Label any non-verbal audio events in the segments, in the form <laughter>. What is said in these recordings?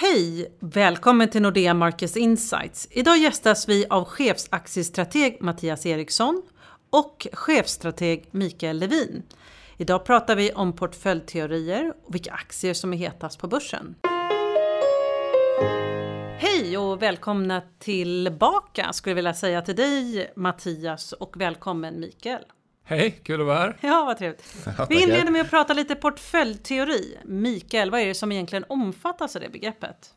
Hej! Välkommen till Nordea Markets Insights. Idag gästas vi av chefsaktiestrateg Mattias Eriksson och chefsstrateg Mikael Levin. Idag pratar vi om portföljteorier och vilka aktier som är hetast på börsen. Hej och välkomna tillbaka skulle jag vilja säga till dig Mattias och välkommen Mikael. Hej, kul att vara här. Ja, vad trevligt. <laughs> Vi inleder med att prata lite portföljteori. Mikael, vad är det som egentligen omfattas av det begreppet?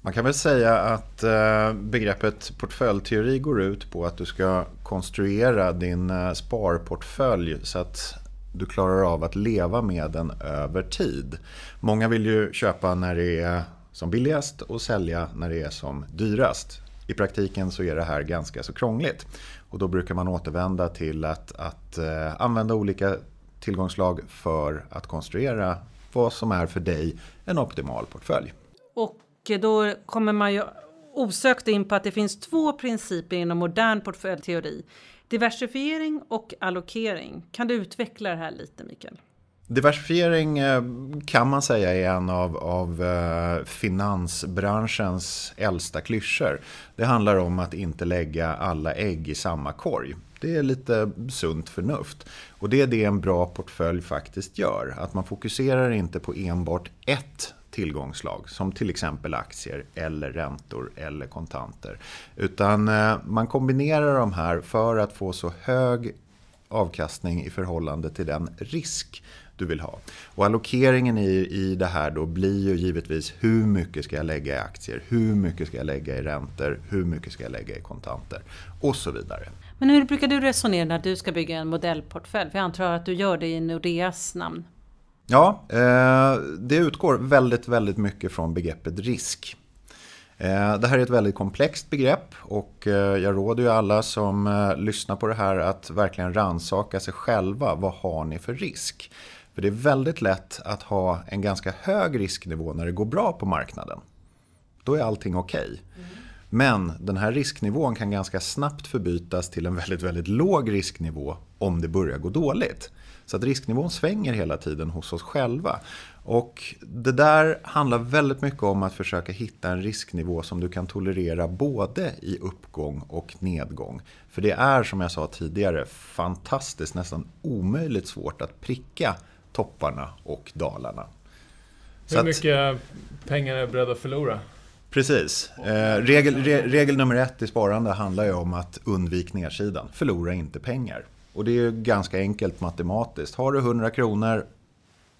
Man kan väl säga att eh, begreppet portföljteori går ut på att du ska konstruera din eh, sparportfölj så att du klarar av att leva med den över tid. Många vill ju köpa när det är som billigast och sälja när det är som dyrast. I praktiken så är det här ganska så krångligt. Och då brukar man återvända till att, att eh, använda olika tillgångslag för att konstruera vad som är för dig en optimal portfölj. Och eh, då kommer man ju osökt in på att det finns två principer inom modern portföljteori. Diversifiering och allokering. Kan du utveckla det här lite Mikael? Diversifiering eh, kan man säga är en av, av eh, finansbranschens äldsta klyschor. Det handlar om att inte lägga alla ägg i samma korg. Det är lite sunt förnuft. Och det är det en bra portfölj faktiskt gör. Att man fokuserar inte på enbart ett tillgångslag som till exempel aktier eller räntor eller kontanter. Utan eh, man kombinerar de här för att få så hög avkastning i förhållande till den risk du vill ha. Och allokeringen i, i det här då blir ju givetvis hur mycket ska jag lägga i aktier, hur mycket ska jag lägga i räntor, hur mycket ska jag lägga i kontanter och så vidare. Men hur brukar du resonera när du ska bygga en modellportfölj? För jag antar att du gör det i Nordeas namn. Ja, eh, det utgår väldigt, väldigt mycket från begreppet risk. Eh, det här är ett väldigt komplext begrepp och eh, jag råder ju alla som eh, lyssnar på det här att verkligen ransaka sig själva. Vad har ni för risk? För det är väldigt lätt att ha en ganska hög risknivå när det går bra på marknaden. Då är allting okej. Okay. Mm. Men den här risknivån kan ganska snabbt förbytas till en väldigt, väldigt låg risknivå om det börjar gå dåligt. Så att risknivån svänger hela tiden hos oss själva. Och det där handlar väldigt mycket om att försöka hitta en risknivå som du kan tolerera både i uppgång och nedgång. För det är som jag sa tidigare fantastiskt, nästan omöjligt svårt att pricka topparna och dalarna. Hur mycket att, pengar är du beredd att förlora? Precis. Eh, regel, re, regel nummer ett i sparande handlar ju om att undvik nedsidan. Förlora inte pengar. Och det är ju ganska enkelt matematiskt. Har du 100 kronor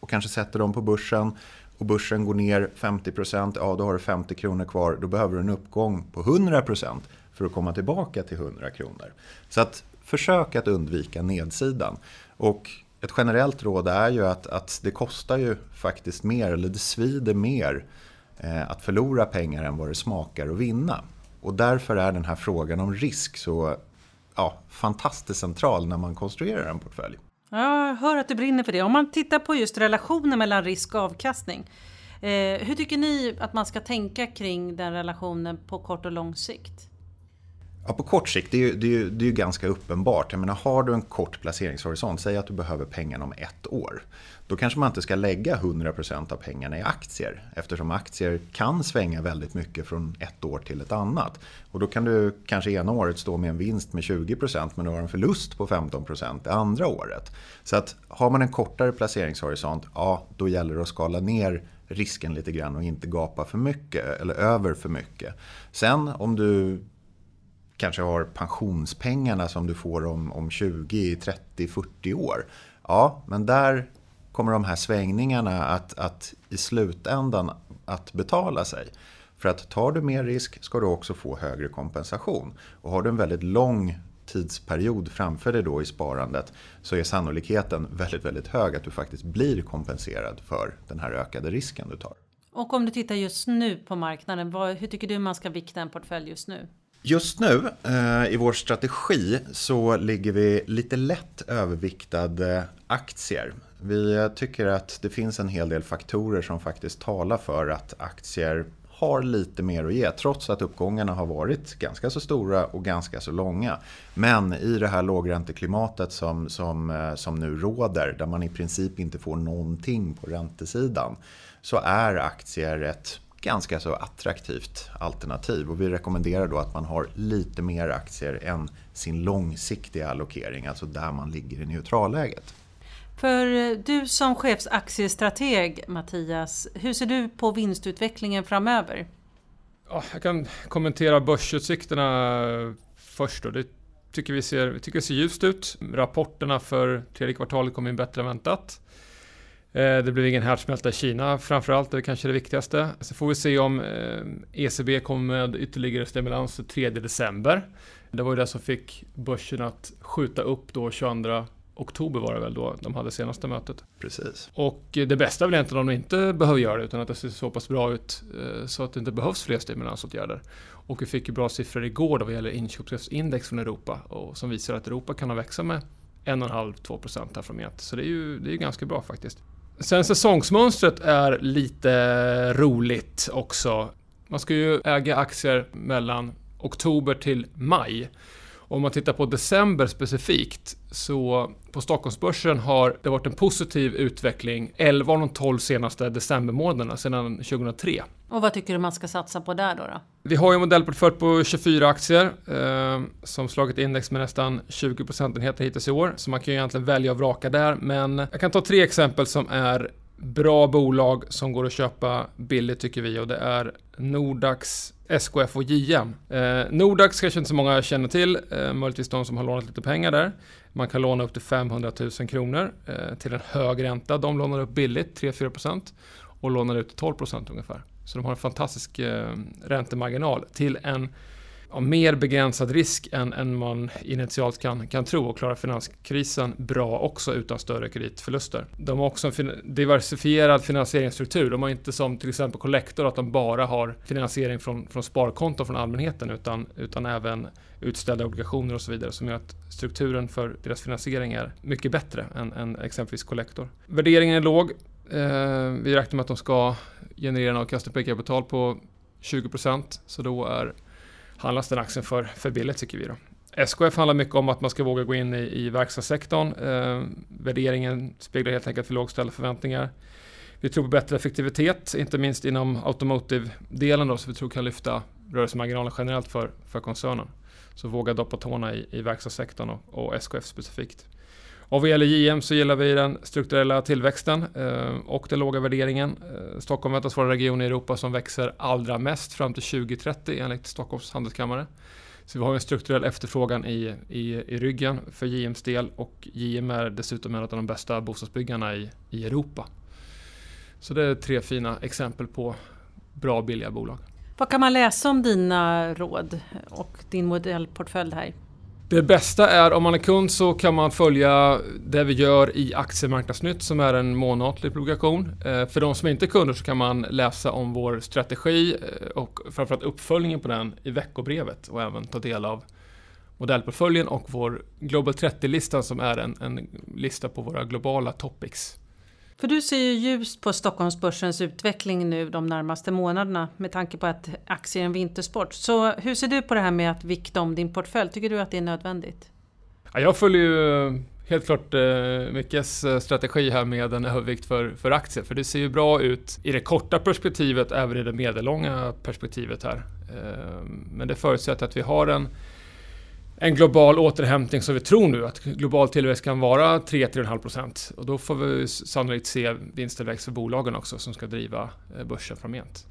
och kanske sätter dem på börsen och börsen går ner 50%, ja då har du 50 kronor kvar. Då behöver du en uppgång på 100% för att komma tillbaka till 100 kronor. Så att försök att undvika nedsidan. Och ett generellt råd är ju att, att det kostar ju faktiskt mer, eller det svider mer eh, att förlora pengar än vad det smakar att vinna. Och därför är den här frågan om risk så ja, fantastiskt central när man konstruerar en portfölj. Jag hör att du brinner för det. Om man tittar på just relationen mellan risk och avkastning. Eh, hur tycker ni att man ska tänka kring den relationen på kort och lång sikt? Ja, på kort sikt, det är, ju, det, är ju, det är ju ganska uppenbart. Jag menar, har du en kort placeringshorisont, säg att du behöver pengarna om ett år. Då kanske man inte ska lägga 100% av pengarna i aktier. Eftersom aktier kan svänga väldigt mycket från ett år till ett annat. Och då kan du kanske ena året stå med en vinst med 20% men du har en förlust på 15% det andra året. Så att har man en kortare placeringshorisont, ja då gäller det att skala ner risken lite grann och inte gapa för mycket eller över för mycket. Sen om du kanske har pensionspengarna som du får om, om 20, 30, 40 år. Ja, men där kommer de här svängningarna att, att i slutändan att betala sig. För att tar du mer risk ska du också få högre kompensation. Och har du en väldigt lång tidsperiod framför dig då i sparandet så är sannolikheten väldigt, väldigt hög att du faktiskt blir kompenserad för den här ökade risken du tar. Och om du tittar just nu på marknaden, vad, hur tycker du man ska vikta en portfölj just nu? Just nu eh, i vår strategi så ligger vi lite lätt överviktade eh, aktier. Vi eh, tycker att det finns en hel del faktorer som faktiskt talar för att aktier har lite mer att ge trots att uppgångarna har varit ganska så stora och ganska så långa. Men i det här lågränteklimatet som, som, eh, som nu råder där man i princip inte får någonting på räntesidan så är aktier ett ganska så attraktivt alternativ. Och vi rekommenderar då att man har lite mer aktier än sin långsiktiga allokering, alltså där man ligger i neutralläget. För eh, du som chefsaktiestrateg Mattias, hur ser du på vinstutvecklingen framöver? Ja, jag kan kommentera börsutsikterna först. Då. Det tycker vi ser, vi tycker det ser ljust ut. Rapporterna för tredje kvartalet kom in bättre än väntat. Eh, det blev ingen härdsmälta i Kina framförallt, det är kanske det viktigaste. Så får vi se om ECB eh, e kommer med ytterligare stimulans den 3 december. Det var ju det som fick börsen att skjuta upp då 22 oktober var det väl då de hade senaste mötet. Precis. Och det bästa är väl egentligen om de inte behöver göra det utan att det ser så pass bra ut eh, så att det inte behövs fler stimulansåtgärder. Och vi fick ju bra siffror igår då vad gäller inköpschefsindex från Europa och som visar att Europa kan växa med 1,5-2% här framgent. Så det är ju det är ganska bra faktiskt. Sen säsongsmönstret är lite roligt också. Man ska ju äga aktier mellan oktober till maj. Om man tittar på december specifikt så på Stockholmsbörsen har det varit en positiv utveckling 11 av de 12 senaste decembermånaderna sedan 2003. Och vad tycker du man ska satsa på där då? då? Vi har ju en modellportfölj på 24 aktier eh, som slagit index med nästan 20 procentenheter hittills i år. Så man kan ju egentligen välja och vraka där. Men jag kan ta tre exempel som är bra bolag som går att köpa billigt tycker vi och det är Nordax, SKF och JM. Eh, Nordax kanske inte så många känner till, eh, möjligtvis de som har lånat lite pengar där. Man kan låna upp till 500 000 kronor eh, till en hög ränta. De lånar upp billigt, 3-4% och lånar ut 12% ungefär. Så de har en fantastisk eh, räntemarginal till en ja, mer begränsad risk än, än man initialt kan, kan tro och klarar finanskrisen bra också utan större kreditförluster. De har också en fin diversifierad finansieringsstruktur. De har inte som till exempel Collector att de bara har finansiering från, från sparkonton från allmänheten utan, utan även utställda obligationer och så vidare som gör att strukturen för deras finansiering är mycket bättre än, än exempelvis Collector. Värderingen är låg. Eh, vi räknar med att de ska generera en avkastning på kapital på 20 procent så då är handlas den aktien för, för billigt tycker vi. Då. SKF handlar mycket om att man ska våga gå in i, i verkstadssektorn. Eh, värderingen speglar helt enkelt för lågställda förväntningar. Vi tror på bättre effektivitet, inte minst inom automotive-delen då, så vi tror kan lyfta rörelsemarginalen generellt för, för koncernen. Så våga doppa tårna i, i verkstadssektorn och, och SKF specifikt. Och vad gäller JM så gillar vi den strukturella tillväxten eh, och den låga värderingen. Eh, Stockholm väntas vara den region i Europa som växer allra mest fram till 2030 enligt Stockholms handelskammare. Så vi har en strukturell efterfrågan i, i, i ryggen för JMs del och JM är dessutom en av de bästa bostadsbyggarna i, i Europa. Så det är tre fina exempel på bra billiga bolag. Vad kan man läsa om dina råd och din modellportfölj här? Det bästa är om man är kund så kan man följa det vi gör i Aktiemarknadsnytt som är en månatlig publikation. Eh, för de som inte är kunder så kan man läsa om vår strategi eh, och framförallt uppföljningen på den i veckobrevet och även ta del av modellportföljen och vår Global 30-lista som är en, en lista på våra globala topics. För du ser ju ljust på Stockholmsbörsens utveckling nu de närmaste månaderna med tanke på att aktier är en vintersport. Så hur ser du på det här med att vikta om din portfölj? Tycker du att det är nödvändigt? Ja, jag följer ju helt klart eh, Mickes eh, strategi här med en övervikt för, för aktier. För det ser ju bra ut i det korta perspektivet, även i det medellånga perspektivet här. Eh, men det förutsätter att vi har en en global återhämtning som vi tror nu att global tillväxt kan vara 3-3,5% och då får vi sannolikt se vinsttillväxt för bolagen också som ska driva eh, börsen framgent.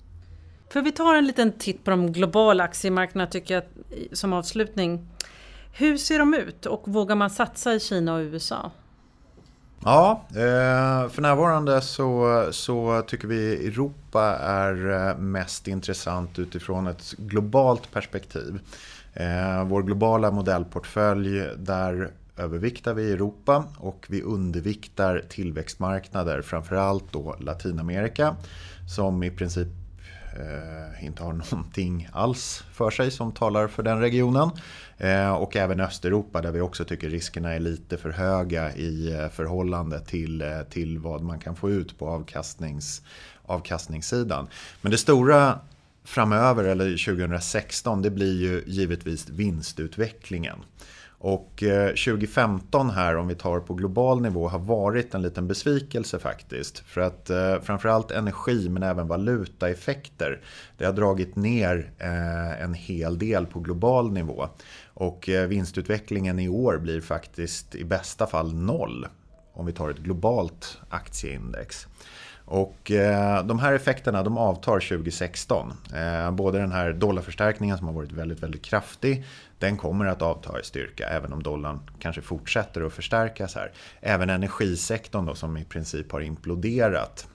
För vi tar en liten titt på de globala aktiemarknaderna tycker jag som avslutning. Hur ser de ut och vågar man satsa i Kina och USA? Ja, eh, för närvarande så, så tycker vi Europa är eh, mest intressant utifrån ett globalt perspektiv. Eh, vår globala modellportfölj, där överviktar vi Europa och vi underviktar tillväxtmarknader, framförallt då Latinamerika som i princip eh, inte har <laughs> någonting alls för sig som talar för den regionen. Eh, och även Östeuropa där vi också tycker riskerna är lite för höga i eh, förhållande till, eh, till vad man kan få ut på avkastnings, avkastningssidan. Men det stora framöver, eller 2016, det blir ju givetvis vinstutvecklingen. Och eh, 2015 här, om vi tar på global nivå, har varit en liten besvikelse faktiskt. För att eh, framförallt energi men även valutaeffekter, det har dragit ner eh, en hel del på global nivå. Och eh, vinstutvecklingen i år blir faktiskt i bästa fall noll om vi tar ett globalt aktieindex. Och eh, de här effekterna de avtar 2016. Eh, både den här dollarförstärkningen som har varit väldigt, väldigt kraftig. Den kommer att avta i styrka även om dollarn kanske fortsätter att förstärkas här. Även energisektorn då, som i princip har imploderat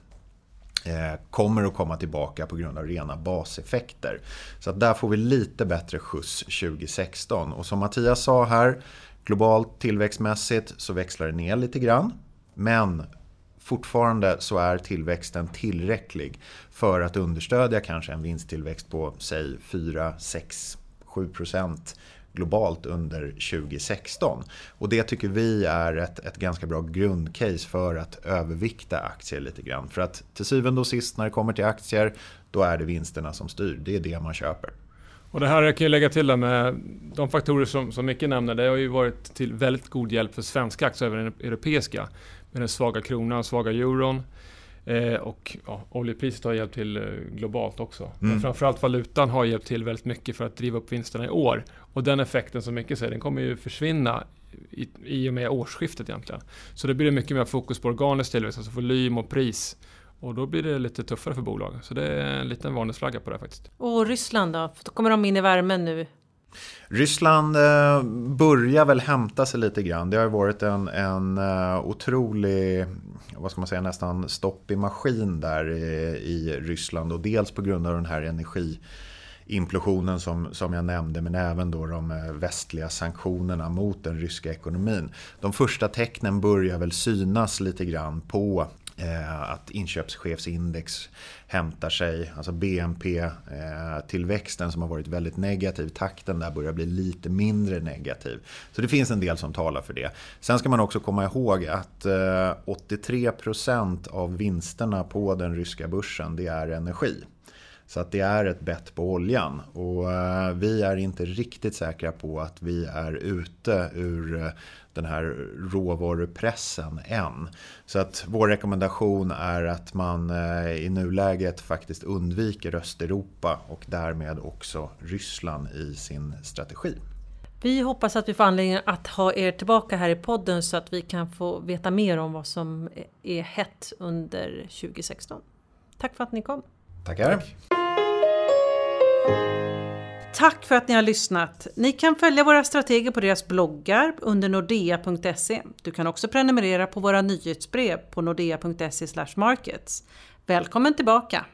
eh, kommer att komma tillbaka på grund av rena baseffekter. Så att där får vi lite bättre skjuts 2016. Och som Mattias sa här, globalt tillväxtmässigt så växlar det ner lite grann. Men fortfarande så är tillväxten tillräcklig för att understödja kanske en vinsttillväxt på säg 4, 6, 7 procent globalt under 2016. Och det tycker vi är ett, ett ganska bra grundcase för att övervikta aktier lite grann. För att till syvende och sist när det kommer till aktier, då är det vinsterna som styr. Det är det man köper. Och det här jag kan jag lägga till där med de faktorer som, som Micke nämner. Det har ju varit till väldigt god hjälp för svenska aktier den europeiska med den svaga kronan, svaga euron. Eh, och ja, oljepriset har hjälpt till eh, globalt också. Mm. Men framförallt valutan har hjälpt till väldigt mycket för att driva upp vinsterna i år. Och den effekten som mycket säger, den kommer ju försvinna i, i och med årsskiftet egentligen. Så det blir mycket mer fokus på organisk tillväxt, alltså volym och pris. Och då blir det lite tuffare för bolag. Så det är en liten varningsflagga på det faktiskt. Och Ryssland då? Då kommer de in i värmen nu Ryssland eh, börjar väl hämta sig lite grann. Det har varit en, en eh, otrolig, vad ska man säga, nästan stopp i maskin där i, i Ryssland. Och dels på grund av den här energiimplosionen som, som jag nämnde men även då de eh, västliga sanktionerna mot den ryska ekonomin. De första tecknen börjar väl synas lite grann på Eh, att inköpschefsindex hämtar sig. Alltså BNP-tillväxten eh, som har varit väldigt negativ, takten där börjar bli lite mindre negativ. Så det finns en del som talar för det. Sen ska man också komma ihåg att eh, 83% av vinsterna på den ryska börsen det är energi. Så att det är ett bett på oljan. Och vi är inte riktigt säkra på att vi är ute ur den här råvarupressen än. Så att vår rekommendation är att man eh, i nuläget faktiskt undviker Östeuropa och därmed också Ryssland i sin strategi. Vi hoppas att vi får anledning att ha er tillbaka här i podden så att vi kan få veta mer om vad som är hett under 2016. Tack för att ni kom. Tackar. Tack. Tack för att ni har lyssnat! Ni kan följa våra strateger på deras bloggar under nordea.se. Du kan också prenumerera på våra nyhetsbrev på nordea.se markets. Välkommen tillbaka!